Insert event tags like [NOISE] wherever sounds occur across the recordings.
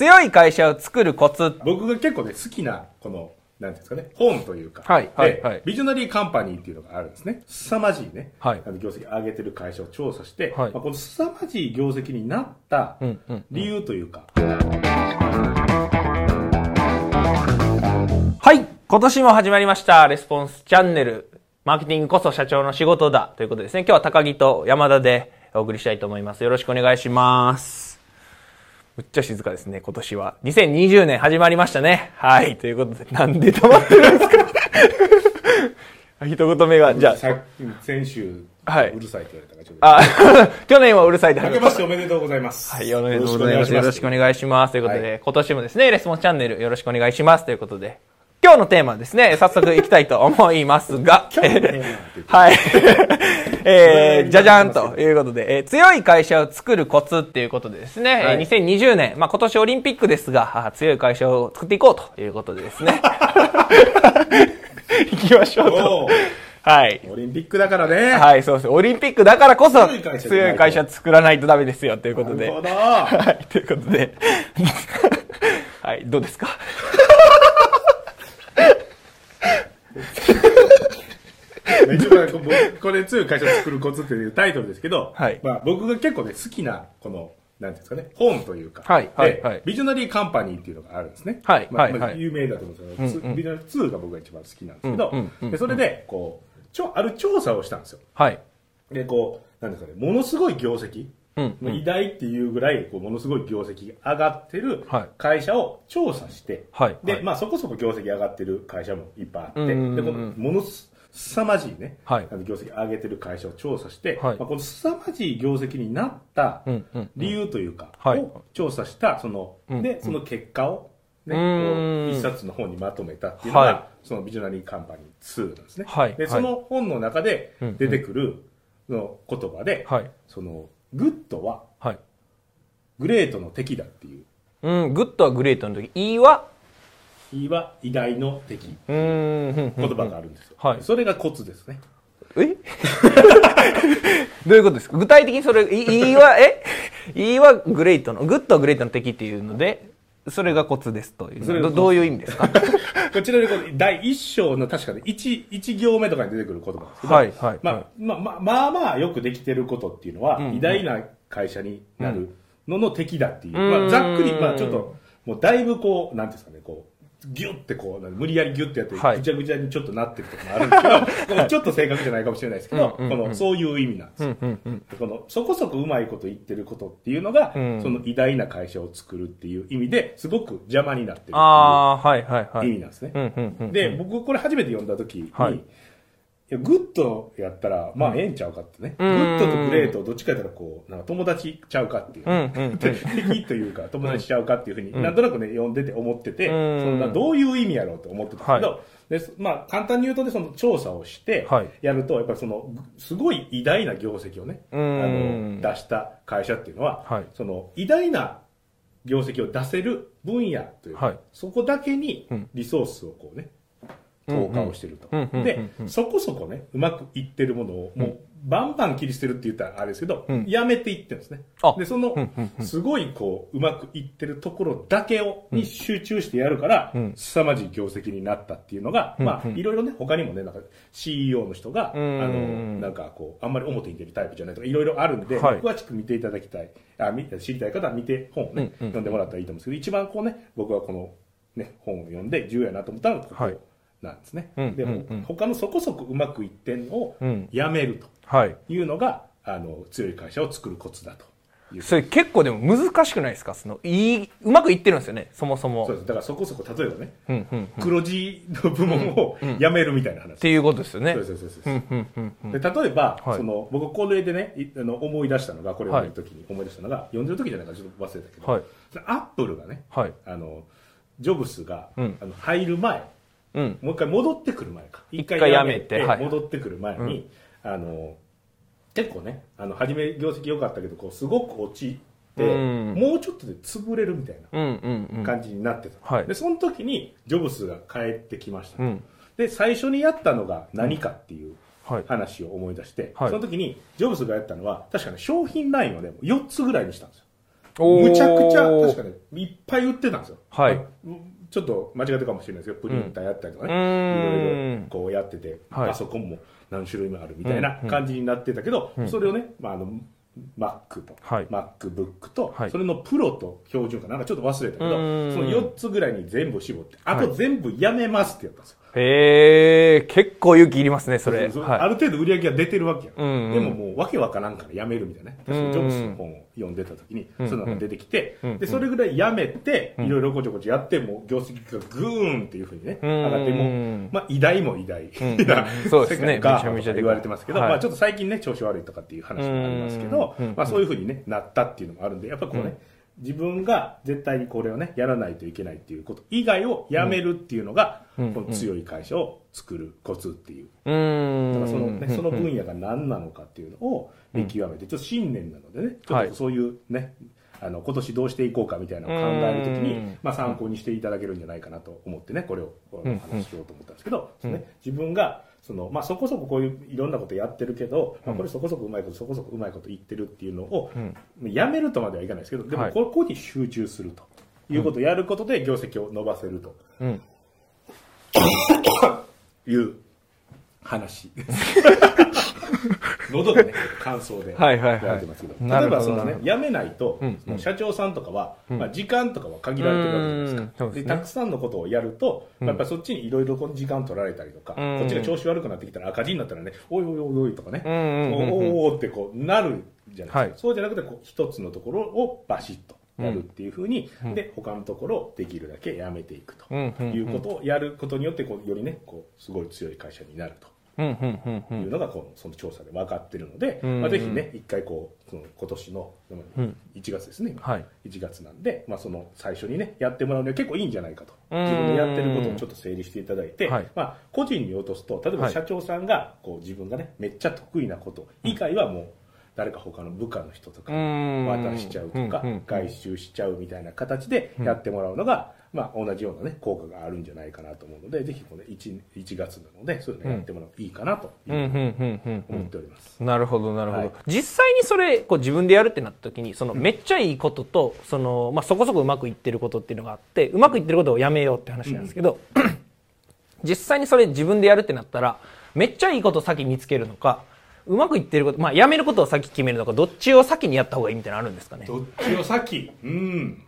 強い会社を作るコツ。僕が結構ね、好きな、この、なんていうんですかね、本というか、はいはいではいビジョナリーカンパニーっていうのがあるんですね。凄まじいね、はいあの業績上げてる会社を調査して、はいまあ、この凄まじい業績になったうんうん。理由というか、はい。今年も始まりました。レスポンスチャンネル。マーケティングこそ社長の仕事だ。ということですね。今日は高木と山田でお送りしたいと思います。よろしくお願いします。むっちゃ静かですね、今年は。2020年始まりましたね。はい。ということで、なんで黙ってるんですか？[LAUGHS] 一言目が、じゃさっき先週、はいうるさいって言われたから、ちょっと。あ、あ、[LAUGHS] 去年はうるさいで明けましておめでとうございます。はい、おめでとうございます。よろしくお願いします。ということで、はい今年もですね、レスポンスチャンネルよろしくお願いします。ということで、今日のテーマはですね、早速いきたいと思いますが、[LAUGHS] はい。[LAUGHS] えー、じゃじゃんということで、えー強い会社を作るコツっていうことでですね、はいえー2020年、まあ今年オリンピックですが、あ強い会社を作っていこうということでですね。[LAUGHS] 行きましょうとお。はい。オリンピックだからね。はい、そうです。オリンピックだからこそ強い会社強い会社作らないとダメですよということで。なるほど。はい、ということで。はい、どうですか？[LAUGHS] 一番こうこれ強い会社を作るコツっていうタイトルですけど、はいまあ、僕が結構ね、好きな、この、なんていうんですかね、本というか、はいはいではいビジョナリーカンパニーっていうのがあるんですね。はいまあはいはいまあ有名だと思うんですけど、うんうんビジョナリー2が僕が一番好きなんですけど、うんうんうんでそれで、こう、ちょ、ある調査をしたんですよ。はい。で、こう、なんですかね、ものすごい業績、うんうん。偉大っていうぐらい、こう、ものすごい業績が上がってるはい。会社を調査して、はい。で、はい。まあそこそこ業績上がってる会社もいっぱいあって、で、このものす凄まじいね、はい。あの業績上げてる会社を調査して、はい。まあ、この凄まじい業績になった理由というか、はい。を調査した、その、うんで、その結果を、ね、一冊の本にまとめたっていうのが、はい。そのビジョナリーカンパニー2なんですね。で、その本の中で出てくるの言葉で、はい。その、 Good ははい。 Great の敵だっていう、うん、 Good は Great の敵、いいは、いいは偉大の敵、うーん、言葉があるんですよ。はい。それがコツですね。え？[LAUGHS] どういうことですか？具体的にそれ、いいいは、え？いいは Great の、 Good は Great の敵っていうので、それがコツですという。どどういう意味ですか？[LAUGHS] こちらで第一章の確かに一一行目とかに出てくる言葉ですけど、はいはいまあはい。まあまあまあまあよくできてることっていうのは、うん。偉大な会社になるのの敵だっていう、うん。まあ、ざっくり、まあちょっと、もうだいぶこう、なんていうんですかね、こう、ギュってこう、無理やりギュってやって、はいぐちゃぐちゃにちょっとなってるとかもあるんですけど、[LAUGHS] ちょっと正確じゃないかもしれないですけど、この、そういう意味なんですよ。このそこそこうまいこと言ってることっていうのが、うんその偉大な会社を作るっていう意味ですごく邪魔になってるっていう。意味なんですね。で、僕これ初めて読んだ時に、はい、いい、やグッドやったら、まあ、ええんちゃうかってね。うん。 Good と Great、どっちかやったらこう、なんか友達ちゃうかっていう。[LAUGHS] 敵というか、友達ちゃうかっていうふうに、なんとなくね、読んでて思ってて、うん。そんなどういう意味やろうと思ってたけど、でまあ、簡単に言うとね、その調査をしてはい、やると、やっぱりその、すごい偉大な業績をね、あうん。の、出した会社っていうのは、はい。その、偉大な業績を出せる分野というそこだけにうん。リソースをこうね、投下をしてると。で、そこそこね、うまくいってるものを、もう、バンバン切り捨てるって言ったらあれですけどうん、やめていってるんですね。で、その、すごいこう、うまくいってるところだけを、に集中してやるからうん、凄まじい業績になったっていうのが、うんまあ、いろいろね、他にもね、なんか CEO の人が、あの、なんかこう、あんまり表に出るタイプじゃないとか、いろいろあるんで、はい詳しく見ていただきたい、あみ知りたい方は見て、本をね、読んでもらったらいいと思うんですけど、一番こうね、僕はこの、ね、本を読んで重要やなと思ったのがここはいなんですね。うんでも、うんうん他のそこそこうまくいってんのをうんやめるとはい。いうのが、あの、強い会社を作るコツだという。それ結構でも難しくないですか？その、いい、うまくいってるんですよね、そもそも。そうです。だからそこそこ、例えばね、うんうんうん。っ黒字の部門をやめるみたいな話。ていうことですよね。そうですそうですそうです。うんうんうんうん。で例えば、はいその僕これでねいあの思い出したのがこれを読んでる時に思い出したのが、読んでる時じゃないかちょっと忘れたけど、はい。アップルがねはい。あのジョブスが、うんあの入る前うん。もう一回戻ってくる前か。一回やめて。はい。戻ってくる前に、あの結構ねあの初め業績良かったけどこうすごく落ちて、うん。もうちょっとで潰れるみたいなうんうんうん。感じになってた、はい。でその時にジョブスが帰ってきました、うん。で最初にやったのが何かっていうはい。話を思い出して、はい。その時にジョブスがやったのは確かに商品ラインをね4つぐらいにしたんですよ。むちゃくちゃ確かねいっぱい売ってたんですよ。はい。まあちょっと間違ってるかもしれないですけどプリンターやったりとかね、いろいろこうやってて、はい。パソコンも何種類もあるみたいな感じになってたけど、それをね、まあ、あの Mac と、はい。MacBook と、はい。それのプロと標準かなんかちょっと忘れたけど、その4つぐらいに全部絞って、あと全部やめますってやったんですよ。へえ、結構勇気いりますね、それ。はい。ある程度売り上げが出てるわけや、うんうん。でももうわけわからんからやめるみたいな。ね確かジョブスの本を読んでた時にそういうのが出てきて、うんうんでそれぐらいやめていろいろこちょこちょやってもう業績がグーンっていうふうにねうん上がってもう、まあ、偉大も偉大。んなそうですね。世界ガーファめちゃめちゃでかい。とか言われてますけど、はい。まあ、ちょっと最近ね調子悪いとかっていう話もありますけど、うんうんまあ、そういうふうに、ね、なったっていうのもあるんでやっぱこうね、自分が絶対にこれをねやらないといけないっていうこと以外をやめるっていうのが、うん。この強い会社を作るコツっていう。う。だからその,、ね、その分野が何なのかっていうのを見極めて、ちょっと新年なのでね、ちょっとそういうね、あの今年どうしていこうかみたいなのを考えるときにうん、まあ、参考にしていただけるんじゃないかなと思ってね、これをおうん。話ししようと思ったんですけど、ね、自分がその、まあ、そこそここういういろんなことやってるけど、まあ、これそこそこうまいこと、そこそこうまいこと言ってるっていうのを、やめるとまではいかないですけど、でもはい。ここに集中するということをやることで業績を伸ばせると。うん。いう話。[LAUGHS] 喉がね、乾燥ではいはいはい。ますけど、例えばそのね辞めないと、社長さんとかは、まあ、時間とかは限られてるわけじゃないですか。でたくさんのことをやると、やっぱりそっちにいろいろ時間取られたりとか、うん。こっちが調子悪くなってきたら赤字になったらね、おいおいおいおいとかね、うんうんうんうん。おおおおってこうなるじゃないですか。はい。そうじゃなくて、こう一つのところをバシッと。やるっていうふうに、で他のところをできるだけやめていくとうんうんうん。いうことをやることによってこうよりねこうすごい強い会社になると。うん、うん、うん、うん。いうのがこのその調査で分かってるので、うんまあ、ぜひね一回こうその今年のうん。1月ですね、今。はい。1月なんで、まあ、その最初にねやってもらうには結構いいんじゃないかと。うん。自分でやってることをちょっと整理していただいて、はい。まあ、個人に落とすと例えはい。ば社長さんがこう自分がねめっちゃ得意なこと以外はもう誰か他の部下の人とか渡しちゃうとか外周しちゃうみたいな形でやってもらうのが、まあ、同じような、ね、効果があるんじゃないかなと思うのでぜひこの 1, 1月なのでそういうのやってもらうといいかなといううん、ふうにうん、うん、うん。思っております。なるほどなるほど、はい。実際にそれこう自分でやるってなった時にそのめっちゃいいこととその、まあ、そこそこうまくいってることっていうのがあってうまくいってることをやめようって話なんですけど、[CLEARS THROAT] 実際にそれ自分でやるってなったらめっちゃいいことを先見つけるのかうまくいってること、まあ、やめることを先決めるのかどっちを先にやった方がいいみたいなのあるんですかね？どっちを先？うん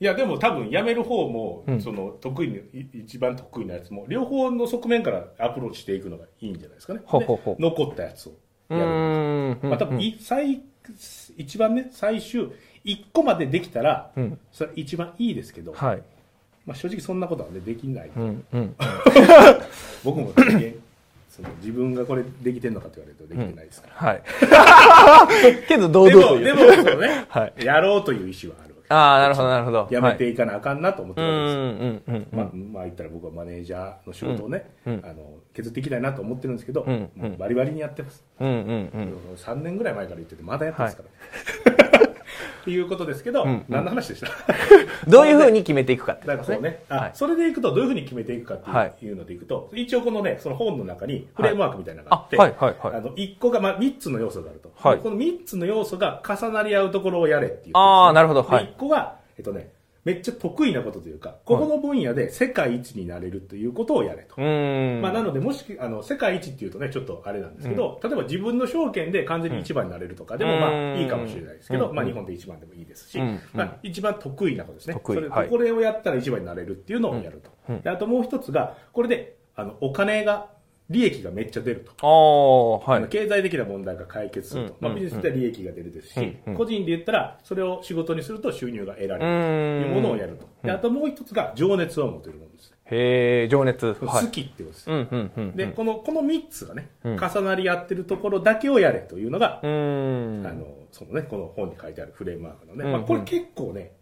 いやでも多分辞める方も、その得意にい一番得意なやつも両方の側面からアプローチしていくのがいいんじゃないですかね。ほうほうほう。で残ったやつをうやるーんまあ多分い最一番ね最終1個までできたら、ん。それ一番いいですけど、はい。まあ、正直そんなことはねできない、うんうん。[LAUGHS] 僕も人間 [LAUGHS] その自分がこれできてんのかって言われるとできてないですから、はい。[LAUGHS] けど堂でも、々と言う。でも、そのね、はい。やろうという意思はあ。ああなるほどなるほど。やめてはいいかなあかんなと思ってうんるわけですまあ、まあ言ったら僕はマネージャーの仕事をね、あの削っていきたいなと思ってるんですけど、バリバリにやってます。うんうんうん。3年ぐらい前から言ってて、まだやってますからいうことですけど、んうん。何の話でした？[LAUGHS] どういうふうに決めていくかってことですね。[LAUGHS] あはい。それでいくとどういうふうに決めていくかっていう,、はい。のでいくと、一応このね、その本の中にフレームワークみたいなのがあって、あはい。はいはい。あの1個が、まあ、3つの要素があると、はい。でこの3つの要素が重なり合うところをやれっていう、あーなるほど。はい。で1個が、えっとね、めっちゃ得意なことというか、ここの分野で世界一になれるということをやれと。まあ、なので、もし、あの、世界一っていうとね、ちょっとあれなんですけど、例えば自分の証券で完全に一番になれるとかでも、うんまあ、いいかもしれないですけど、うん。まあ、日本で一番でもいいですし、うん。まあ、一番得意なことですね。それこれをやったら一番になれるっていうのをやると。であともう一つが、これで、あの、お金が、利益がめっちゃ出ると。ああはい。経済的な問題が解決すると、うんまあ、ビジネスでは利益が出るですし、うん個人で言ったらそれを仕事にすると収入が得られるとうんいうものをやると。であともう一つが情熱を持てるものです、へえ情熱。はい。好きってことです、でこのこの3つがね、うん。重なり合ってるところだけをやれというのが、あのそのね、この本に書いてあるフレームワークのね、うん。まあ、これ結構ね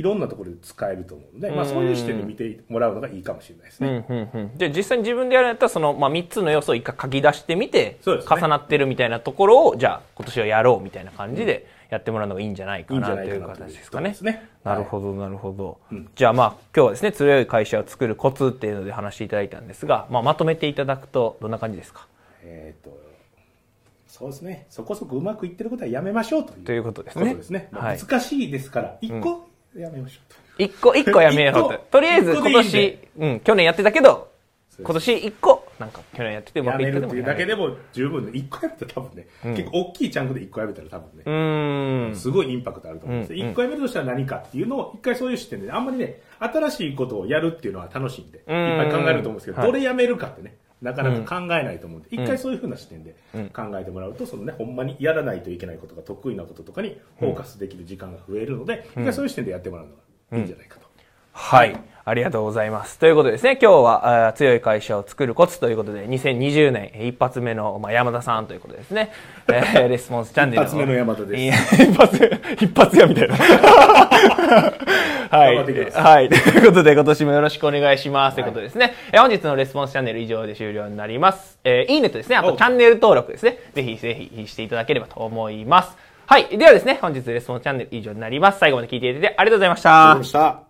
いろんなところで使えると思うので、まあ、うんそういう視点で見てもらうのがいいかもしれないですね、うんうんうん。で実際に自分でやるんやったらその、まあ、3つの要素を一回書き出してみて、ね。重なってるみたいなところをじゃあ今年はやろうみたいな感じでやってもらうのがいいんじゃないかなという形ですかね。です。ね。なるほどなるほど、うん。じゃあまあ今日はですね強い会社を作るコツっていうので話していただいたんですが、まあ、まとめていただくとどんな感じですか？えー、とそうですね。そこそこうまくいってることはやめましょうという。ということですね。すね。まあはい。難しいですから、一個やめましょう。と。一個、一個やめようと。とりあえず今年でいいうん、去年やってたけど、今年一個、なんか去年やっててうまやくいっててもめるっていうだけやでも十分で、一個やめたら多分ね、結構大きいチャンクで一個やめたら多分ね。すごいインパクトあると思うんです。うん。一個やめるとしたら何かっていうのを、一回そういう視点で、あんまりね、新しいことをやるっていうのは楽しいんで、いっぱい考えると思うんですけど、はい。どれやめるかってね、なかなか考えないと思うんで、一回そういうふうな視点でうん考えてもらうと、そのね、ほんまにやらないといけないことが得意なこととかにフォーカスできる時間が増えるので、一回そういう視点でやってもらうのがいいんじゃないかと。はい。ありがとうございます。ということでですね、今日は強い会社を作るコツということで、2020年一発目の、まあ、山田さんということでですね、えー [LAUGHS] レスポンスチャンネル一発目の山田です一発、一発やみたいな。はい。はい。ということで、今年もよろしくお願いします。ということでですね、えー本日のレスポンスチャンネル以上で終了になります。えーいいねとですね、あとおチャンネル登録ですね、ぜひぜひしていただければと思います。はい。ではですね、本日レスポンスチャンネル以上になります。最後まで聞いていただいてありがとうございました。した。